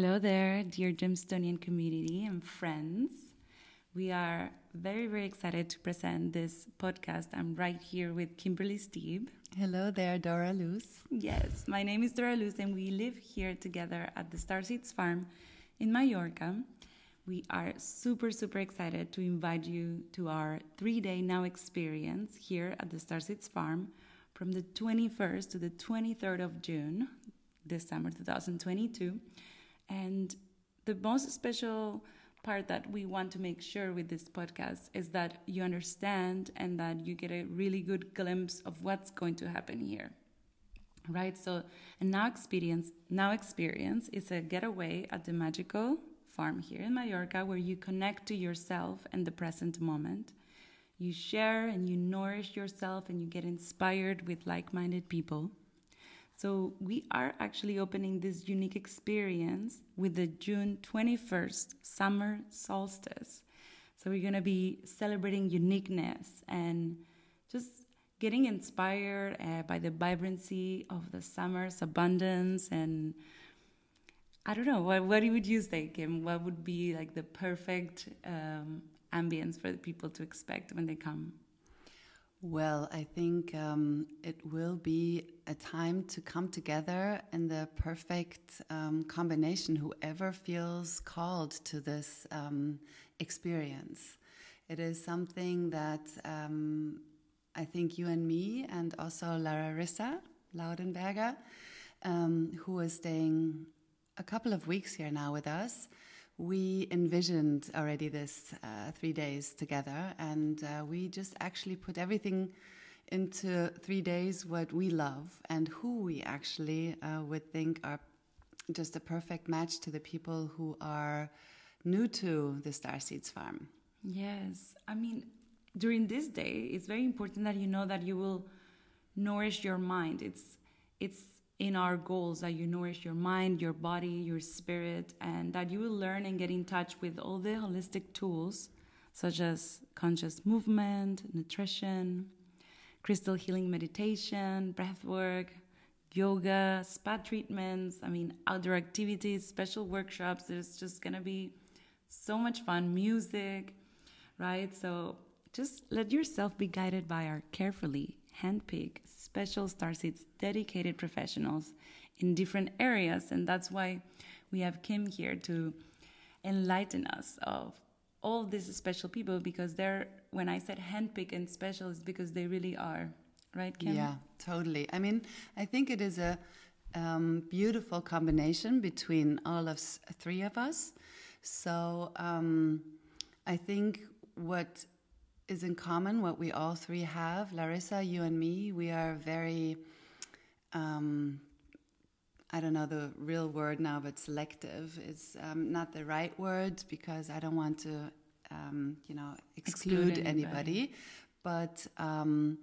Hello there, dear Gemstonian community and friends. We are very, very excited to present this podcast. I'm right here with Kimberley Steeb. Hello there, Dora Luz. Yes, my name is Dora Luz, and we live here together at the Starseedz Farm in Mallorca. We are super, super excited to invite you to our three day now experience here at the Starseedz Farm from the 21st to the 23rd of June this summer 2022. And the most special part that we want to make sure with this podcast is that you understand and that you get a really good glimpse of what's going to happen here. Right? So, a now experience now experience is a getaway at the magical farm here in Mallorca where you connect to yourself and the present moment. You share and you nourish yourself and you get inspired with like-minded people. So we are actually opening this unique experience with the June 21st summer solstice. So we're going to be celebrating uniqueness and just getting inspired uh, by the vibrancy of the summer's abundance and I don't know what what would you say, Kim? What would be like the perfect um, ambience for the people to expect when they come? Well, I think um, it will be a time to come together in the perfect um, combination, whoever feels called to this um, experience. It is something that um, I think you and me, and also Larissa Laudenberger, um, who is staying a couple of weeks here now with us, we envisioned already this uh, three days together, and uh, we just actually put everything into three days what we love and who we actually uh, would think are just a perfect match to the people who are new to the Star Seeds farm. Yes, I mean, during this day, it's very important that you know that you will nourish your mind. It's it's in our goals that you nourish your mind, your body, your spirit, and that you will learn and get in touch with all the holistic tools such as conscious movement, nutrition, crystal healing meditation, breath work, yoga, spa treatments, I mean, outdoor activities, special workshops. There's just to be so much fun, music, right? So just let yourself be guided by our carefully handpick special starseedz dedicated professionals in different areas and that's why we have kim here to enlighten us of all these special people because they're when i said handpick and special is because they really are. Right kim? Yeah totally. I mean i think it is a um, beautiful combination between all of three of us. So um, i think what is in common, what we all three have. Larissa, you and me, we are very, um, I don't know the real word now, but selective is um, not the right word because I don't want to, um, you know, exclude, exclude anybody. anybody. But um,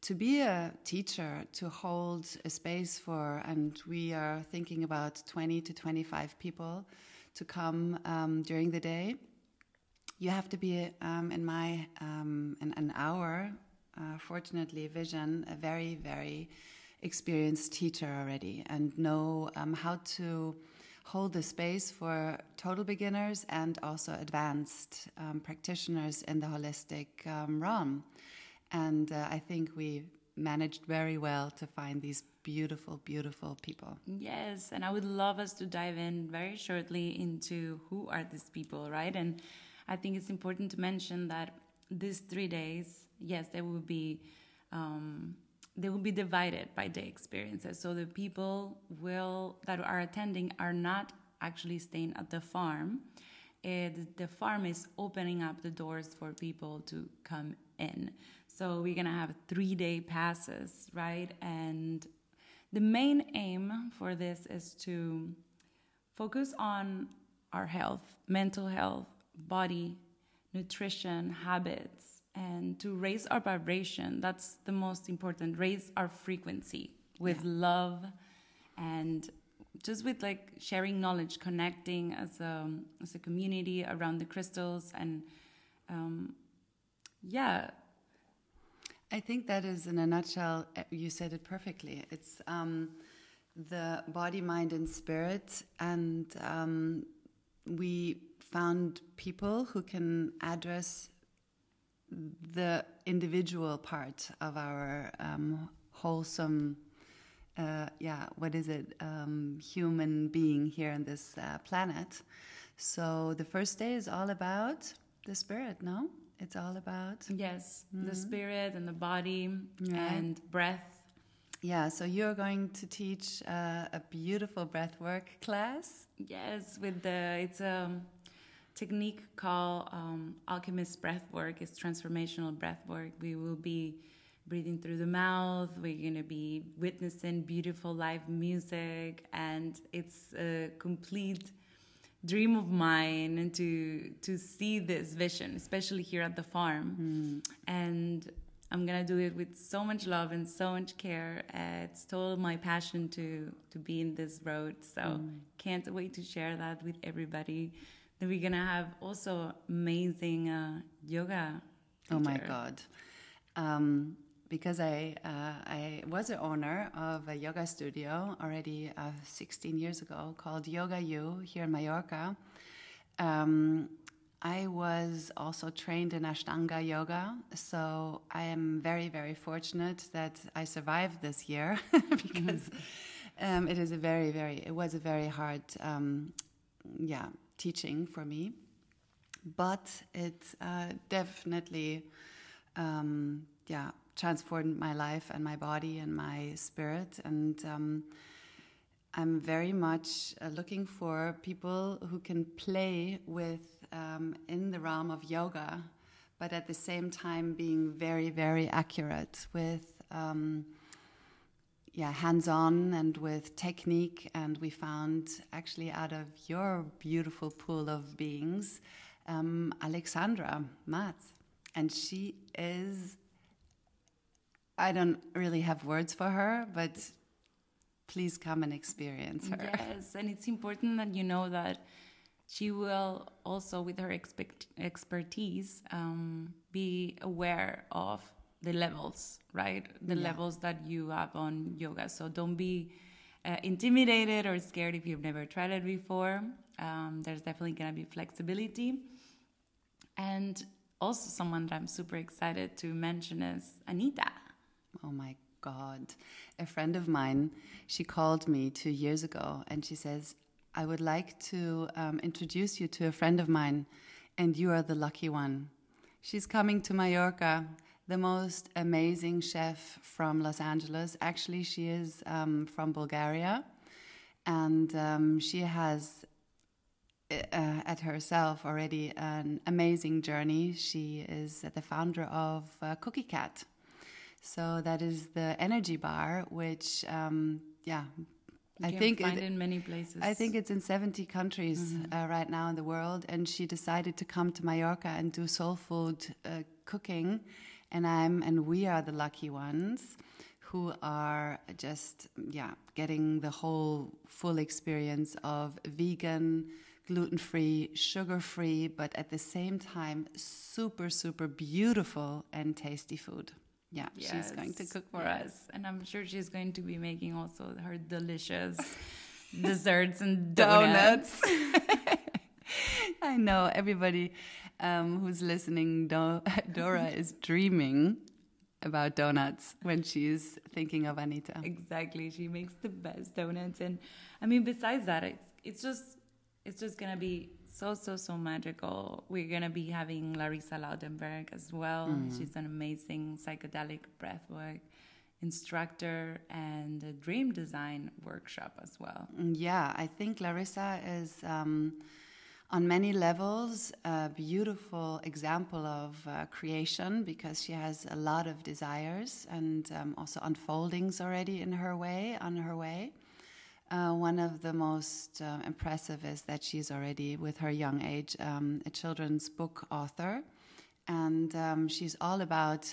to be a teacher, to hold a space for, and we are thinking about 20 to 25 people to come um, during the day you have to be, um, in my um, in an hour, uh, fortunately, vision a very very experienced teacher already and know um, how to hold the space for total beginners and also advanced um, practitioners in the holistic um, realm. And uh, I think we managed very well to find these beautiful, beautiful people. Yes, and I would love us to dive in very shortly into who are these people, right? And I think it's important to mention that these three days, yes, they will be um, they will be divided by day experiences. So the people will that are attending are not actually staying at the farm. It, the farm is opening up the doors for people to come in. So we're gonna have three day passes, right? And the main aim for this is to focus on our health, mental health, body, nutrition, habits, and to raise our vibration. That's the most important. Raise our frequency with yeah. love and just with like sharing knowledge, connecting as a as a community around the crystals, and um, yeah. I think that is in a nutshell. You said it perfectly. It's um, the body, mind, and spirit, and um, we found people who can address the individual part of our um, wholesome, uh, yeah, what is it, um, human being here on this uh, planet. So the first day is all about the spirit, no? It's all about. Yes, mm -hmm. the spirit and the body and breath. Yeah, so you're going to teach uh, a beautiful breathwork class. Yes, with the it's a technique called um, alchemist breathwork. It's transformational breathwork. We will be breathing through the mouth. We're going to be witnessing beautiful live music, and it's a complete dream of mine to to see this vision, especially here at the farm. Mm. And I'm gonna do it with so much love and so much care. Uh, it's total my passion to to be in this road. So mm. can't wait to share that with everybody. Then we're gonna have also amazing uh, yoga. Teacher. Oh my god! Um, because I uh, I was an owner of a yoga studio already uh, 16 years ago called Yoga You here in Mallorca. Um, I was also trained in Ashtanga yoga, so I am very very fortunate that I survived this year because um, it is a very very it was a very hard um, yeah teaching for me, but it uh, definitely um, yeah transformed my life and my body and my spirit. And um, I'm very much uh, looking for people who can play with um, in the realm of yoga, but at the same time being very, very accurate with. Um, yeah, hands-on and with technique, and we found actually out of your beautiful pool of beings, um, Alexandra Matz, and she is I don't really have words for her, but please come and experience her. Yes, and it's important that you know that she will also, with her expect- expertise, um, be aware of the levels, right? The yeah. levels that you have on yoga. So don't be uh, intimidated or scared if you've never tried it before. Um, there's definitely going to be flexibility. And also, someone that I'm super excited to mention is Anita. Oh my God. A friend of mine, she called me two years ago and she says, I would like to um, introduce you to a friend of mine, and you are the lucky one. She's coming to Mallorca, the most amazing chef from Los Angeles. Actually, she is um, from Bulgaria, and um, she has uh, at herself already an amazing journey. She is the founder of uh, Cookie Cat. So that is the energy bar, which, um, yeah, you I think find it, in many places. I think it's in 70 countries mm -hmm. uh, right now in the world. And she decided to come to Mallorca and do soul food uh, cooking. And I'm and we are the lucky ones who are just yeah getting the whole full experience of vegan, gluten free, sugar free, but at the same time super super beautiful and tasty food. Yeah, yes. she's going to cook for yes. us. And I'm sure she's going to be making also her delicious desserts and donuts. donuts. I know everybody um, who's listening, Do Dora is dreaming about donuts when she's thinking of Anita. Exactly. She makes the best donuts. And I mean, besides that, it's, it's just, it's just going to be so so so magical. We're gonna be having Larissa Laudenberg as well. Mm. She's an amazing psychedelic breathwork instructor and a dream design workshop as well. Mm, yeah, I think Larissa is. Um, on many levels, a beautiful example of uh, creation because she has a lot of desires and um, also unfoldings already in her way, on her way. Uh, one of the most uh, impressive is that she's already, with her young age, um, a children's book author. And um, she's all about,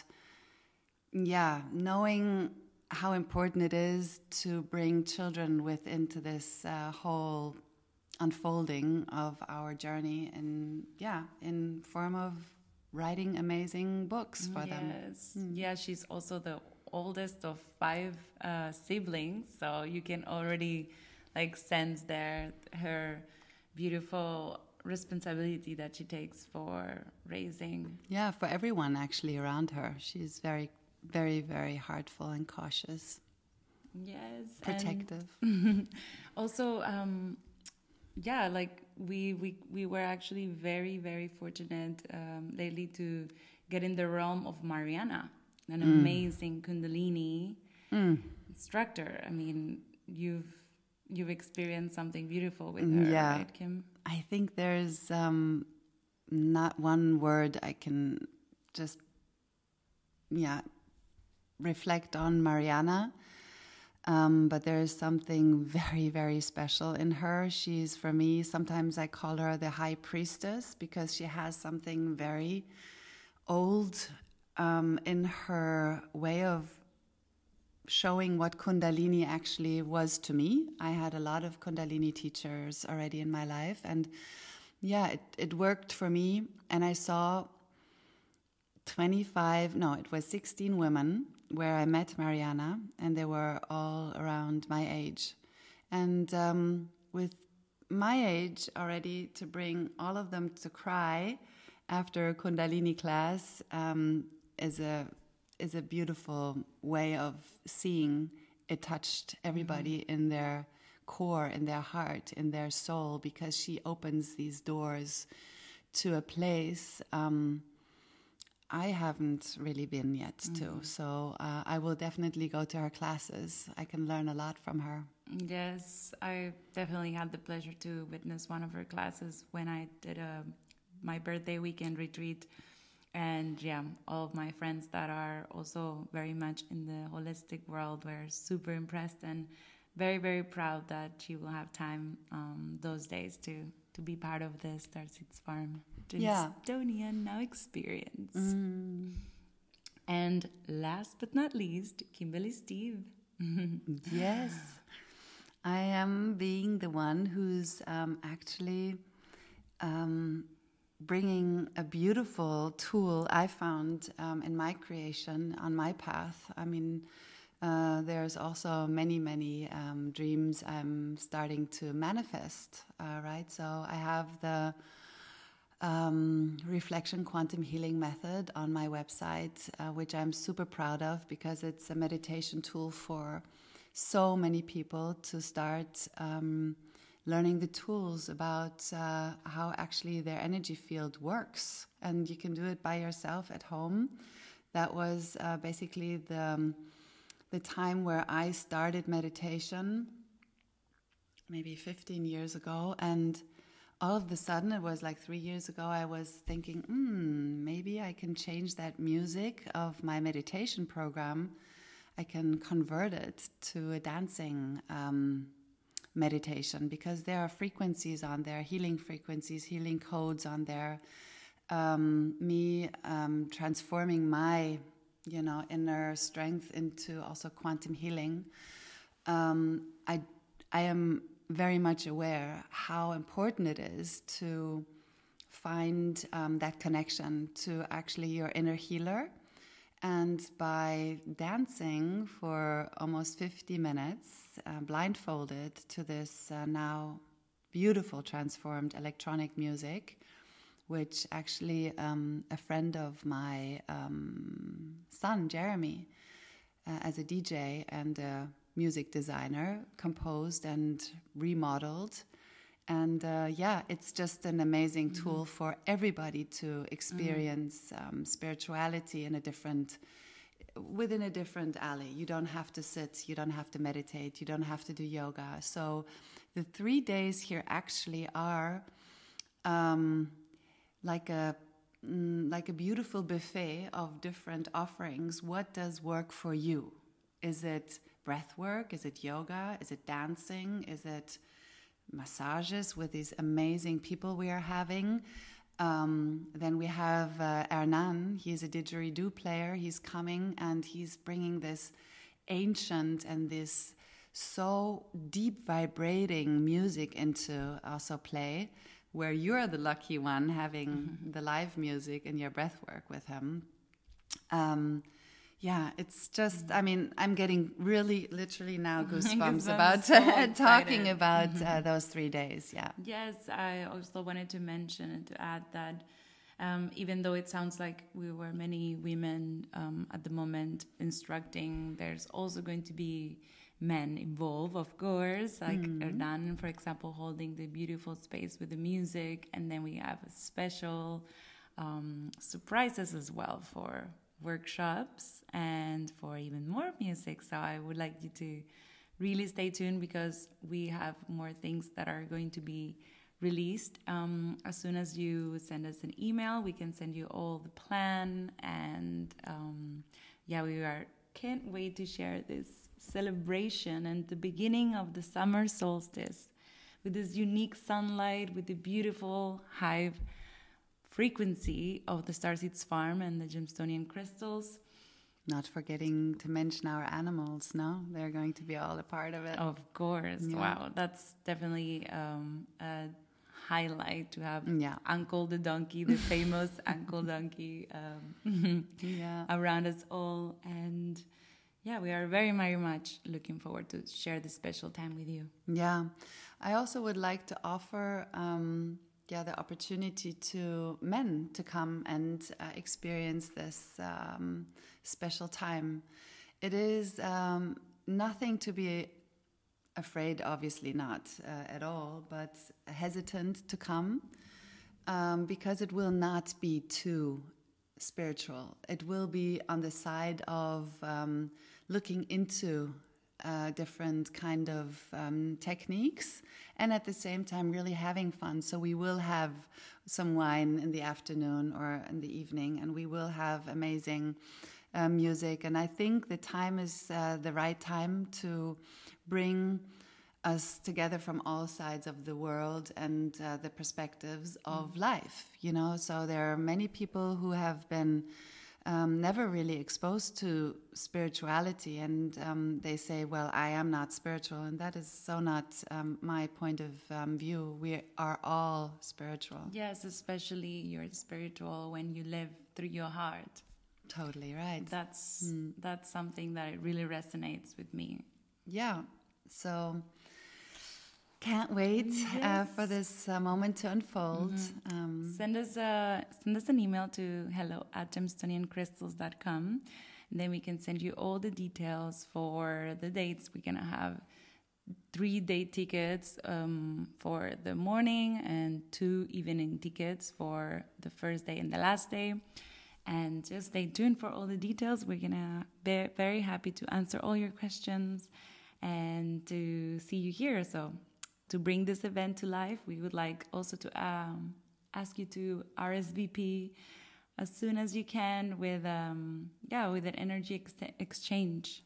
yeah, knowing how important it is to bring children with into this uh, whole unfolding of our journey and yeah in form of writing amazing books for yes. them mm. yeah she's also the oldest of five uh, siblings, so you can already like sense there her beautiful responsibility that she takes for raising. Yeah, for everyone actually around her. She's very, very, very heartful and cautious. Yes, protective. also, um, yeah, like we we we were actually very very fortunate um, lately to get in the realm of Mariana, an mm. amazing Kundalini mm. instructor. I mean, you've you've experienced something beautiful with her, yeah. right, Kim? I think there's um, not one word I can just yeah reflect on Mariana. Um, but there is something very, very special in her. She's, for me, sometimes I call her the high priestess because she has something very old um, in her way of showing what Kundalini actually was to me. I had a lot of Kundalini teachers already in my life, and yeah, it, it worked for me. And I saw 25, no, it was 16 women where I met Mariana, and they were all around my age. And um, with my age already, to bring all of them to cry after a Kundalini class um, is a is a beautiful way of seeing it touched everybody mm-hmm. in their core, in their heart, in their soul, because she opens these doors to a place. Um, I haven't really been yet mm. too. So uh, I will definitely go to her classes. I can learn a lot from her. Yes, I definitely had the pleasure to witness one of her classes when I did a my birthday weekend retreat. And yeah, all of my friends that are also very much in the holistic world were super impressed and very very proud that she will have time um, those days to to be part of the Starseedz Farm yeah. Gemstonian now experience. Mm. And last but not least, Kimberley Steeb. yes, I am being the one who's um, actually um, bringing a beautiful tool I found um, in my creation on my path. I mean, uh, there's also many, many um, dreams I'm starting to manifest, uh, right? So I have the um, reflection quantum healing method on my website, uh, which I'm super proud of because it's a meditation tool for so many people to start um, learning the tools about uh, how actually their energy field works. And you can do it by yourself at home. That was uh, basically the, um, the time where I started meditation, maybe 15 years ago. And all of a sudden, it was like three years ago, I was thinking, hmm, maybe I can change that music of my meditation program. I can convert it to a dancing um, meditation because there are frequencies on there, healing frequencies, healing codes on there. Um, me um, transforming my, you know, inner strength into also quantum healing. Um, I I am very much aware how important it is to find um, that connection to actually your inner healer. And by dancing for almost 50 minutes, uh, blindfolded to this uh, now beautiful transformed electronic music, which actually um, a friend of my um, son, Jeremy, uh, as a DJ and a music designer, composed and remodeled. And uh, yeah, it's just an amazing mm-hmm. tool for everybody to experience mm-hmm. um, spirituality in a different, within a different alley. You don't have to sit, you don't have to meditate, you don't have to do yoga. So the three days here actually are um, like a mm, like a beautiful buffet of different offerings. What does work for you? Is it breath work? Is it yoga? Is it dancing? Is it massages with these amazing people we are having? Um, then we have uh, Hernan. He's a didgeridoo player. He's coming and he's bringing this ancient and this so deep vibrating music into also play, where you're the lucky one having mm-hmm. the live music and your breath work with him. Um, yeah, it's just, I mean, I'm getting really, literally now goosebumps, about so talking about uh, those three days. Yeah. Yes, I also wanted to mention and to add that um, even though it sounds like we were many women um, at the moment instructing, there's also going to be men involved, of course, like Erdan, for example, holding the beautiful space with the music. And then we have a special um, surprises as well for workshops and for even more music. So I would like you to really stay tuned because we have more things that are going to be released. Um, as soon as you send us an email, we can send you all the plan. And um, yeah, we are can't wait to share this celebration and the beginning of the summer solstice with this unique sunlight, with the beautiful hive frequency of the Starseedz Farm and the Gemstonian crystals. Not forgetting to mention our animals, no? They're going to be all a part of it. Of course. Yeah. Wow. That's definitely um, a highlight to have Yeah. Uncle the Donkey, the famous Uncle Donkey, um, Yeah. around us all. And yeah, we are very, very much looking forward to share this special time with you. Yeah, I also would like to offer, um, yeah, the opportunity to men to come and uh, experience this um, special time. It is um, nothing to be afraid, obviously not uh, at all, but hesitant to come um, because it will not be too spiritual. It will be on the side of um, looking into uh, different kind of um, techniques and at the same time really having fun. So we will have some wine in the afternoon or in the evening, and we will have amazing uh, music. And I think the time is uh, the right time to bring us together from all sides of the world and uh, the perspectives of life you know so there are many people who have been um, never really exposed to spirituality. And um, they say well i am not spiritual. And that is so not um, my point of um, view. We are all spiritual. Yes, especially you're spiritual when you live through your heart. totally right. That's that's something that really resonates with me. yeah. So can't wait uh, for this uh, moment to unfold um, Send us a send us an email to hello at gemstoniancrystals.com and then we can send you all the details for the dates. We're gonna have three day tickets um, for the morning and two evening tickets for the first day and the last day. And just stay tuned for all the details. We're gonna be very happy to answer all your questions and to see you here. So to bring this event to life, we would like also to um, ask you to RSVP as soon as you can with um, yeah with an energy ex- exchange,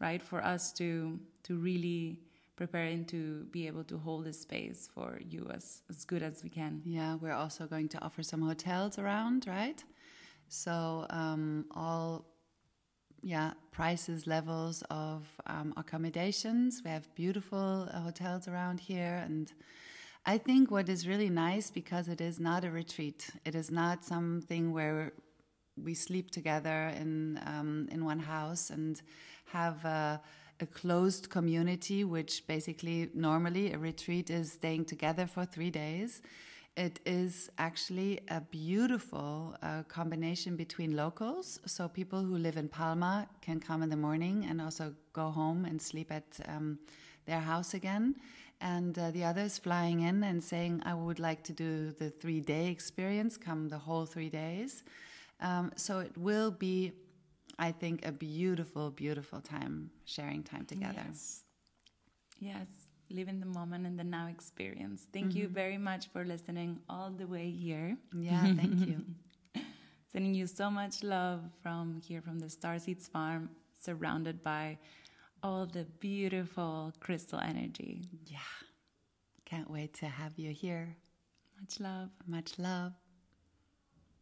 right? For us to to really prepare and to be able to hold this space for you as as good as we can. Yeah, we're also going to offer some hotels around, right? So um, all, yeah, prices, levels of um, accommodations. We have beautiful uh, hotels around here, and I think what is really nice because it is not a retreat. It is not something where we sleep together in um, in one house and have a, a closed community, which basically normally a retreat is staying together for three days. It is actually a beautiful uh, combination between locals. So people who live in Palma can come in the morning and also go home and sleep at um, their house again. And uh, the others flying in and saying, I would like to do the three day experience, come the whole three days. Um, so it will be, I think, a beautiful, beautiful time sharing time together. Yes. Yes. Live in the moment and the now experience. Thank you mm-hmm. very much for listening all the way here. Yeah, thank you. Sending you so much love from here from the Starseedz Farm, surrounded by all the beautiful crystal energy. Yeah. Can't wait to have you here. Much love. Much love.